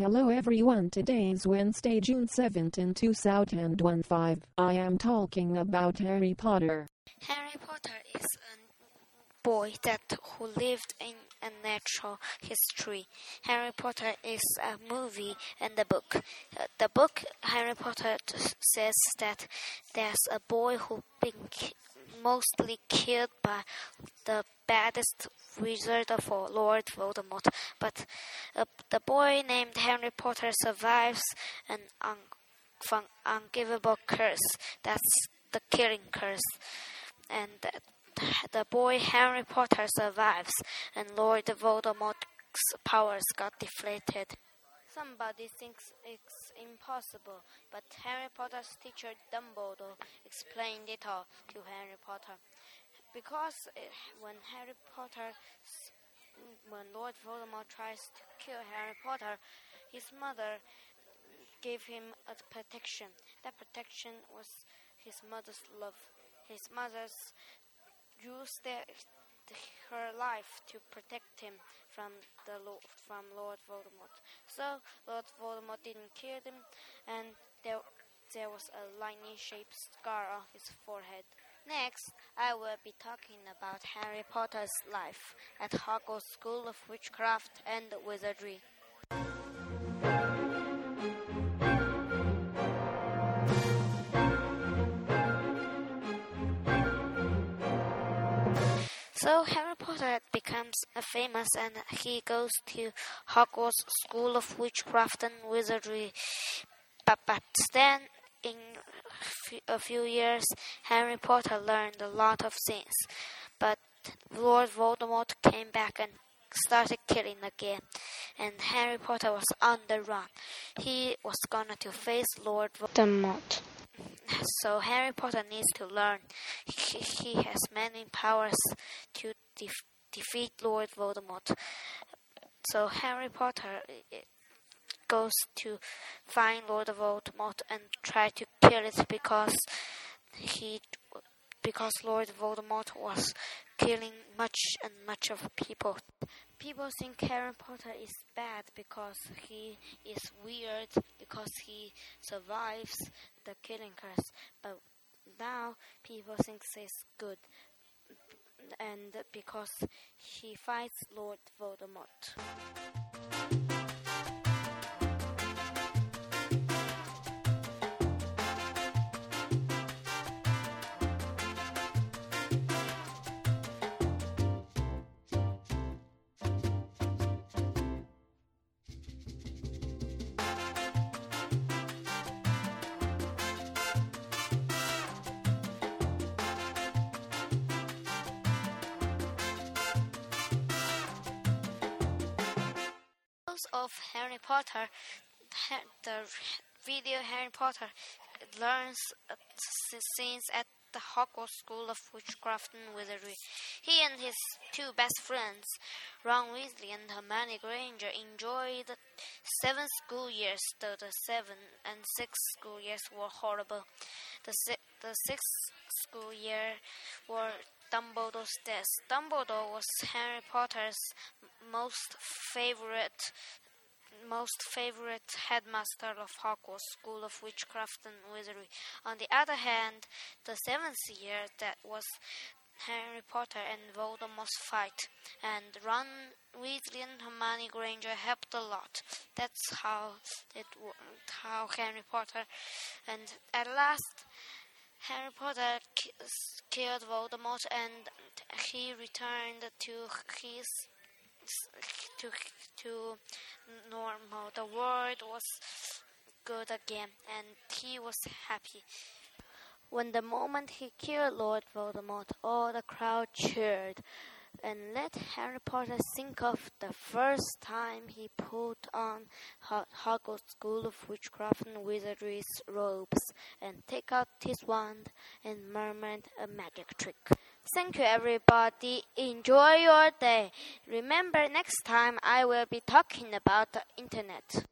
Hello everyone, today is Wednesday, June 17, 2015. I am talking about Harry Potter. Harry Potter is a boy that who lived in a natural history. Harry Potter is a movie and a book. The book Harry Potter says that there's a boy who been mostly killed by the baddest wizard of all, Lord Voldemort. But uh, the boy named Harry Potter survives an un- ungivable curse. That's the killing curse. And the, the boy Harry Potter survives, and Lord Voldemort's powers got deflated. Somebody thinks it's impossible, but Harry Potter's teacher Dumbledore explained it all to Harry Potter. Because eh, when Harry Potter, when Lord Voldemort tries to kill Harry Potter, his mother gave him a protection. That protection was his mother's love. His mother's used their, her life to protect him from the Lord, from Lord Voldemort. So Lord Voldemort didn't kill him, and there there was a lightning-shaped scar on his forehead. Next, I will be talking about Harry Potter's life at Hogwarts School of Witchcraft and Wizardry. So Harry Potter becomes famous and he goes to Hogwarts School of Witchcraft and Wizardry. But, but then, in a few years, Harry Potter learned a lot of things. But Lord Voldemort came back and started killing again. And Harry Potter was on the run. He was gonna to face Lord Voldemort. So Harry Potter needs to learn. He, he has many powers to def- defeat Lord Voldemort. So Harry Potter goes to find Lord Voldemort and try to kill it because he because Lord Voldemort was killing much and much of people. People think Harry Potter is bad because he is weird, because he survives the killing curse. But now people think he's good, and because he fights Lord Voldemort. Of Harry Potter, the video Harry Potter learns scenes at the Hogwarts School of Witchcraft and Wizardry. He and his two best friends, Ron Weasley and Hermione Granger, enjoyed the seven school years, though the seven and six school years were horrible. The, si- the sixth school year were Dumbledore's death. Dumbledore was Harry Potter's most favorite most favorite headmaster of Hogwarts School of Witchcraft and Wizardry. On the other hand, the seventh year that was Harry Potter and Voldemort's fight, and Ron Weasley and Hermione Granger helped a lot. That's how it worked, how Harry Potter, and at last. Harry Potter ki- killed Voldemort and he returned to his to to normal. Uh, the world was good again, and he was happy. When the moment he killed Lord Voldemort, all the crowd cheered. And let Harry Potter think of the first time he put on Ho- Hogwarts School of Witchcraft and Wizardry's robes and take out his wand and murmured a magic trick. Thank you, everybody. Enjoy your day. Remember, next time I will be talking about the internet.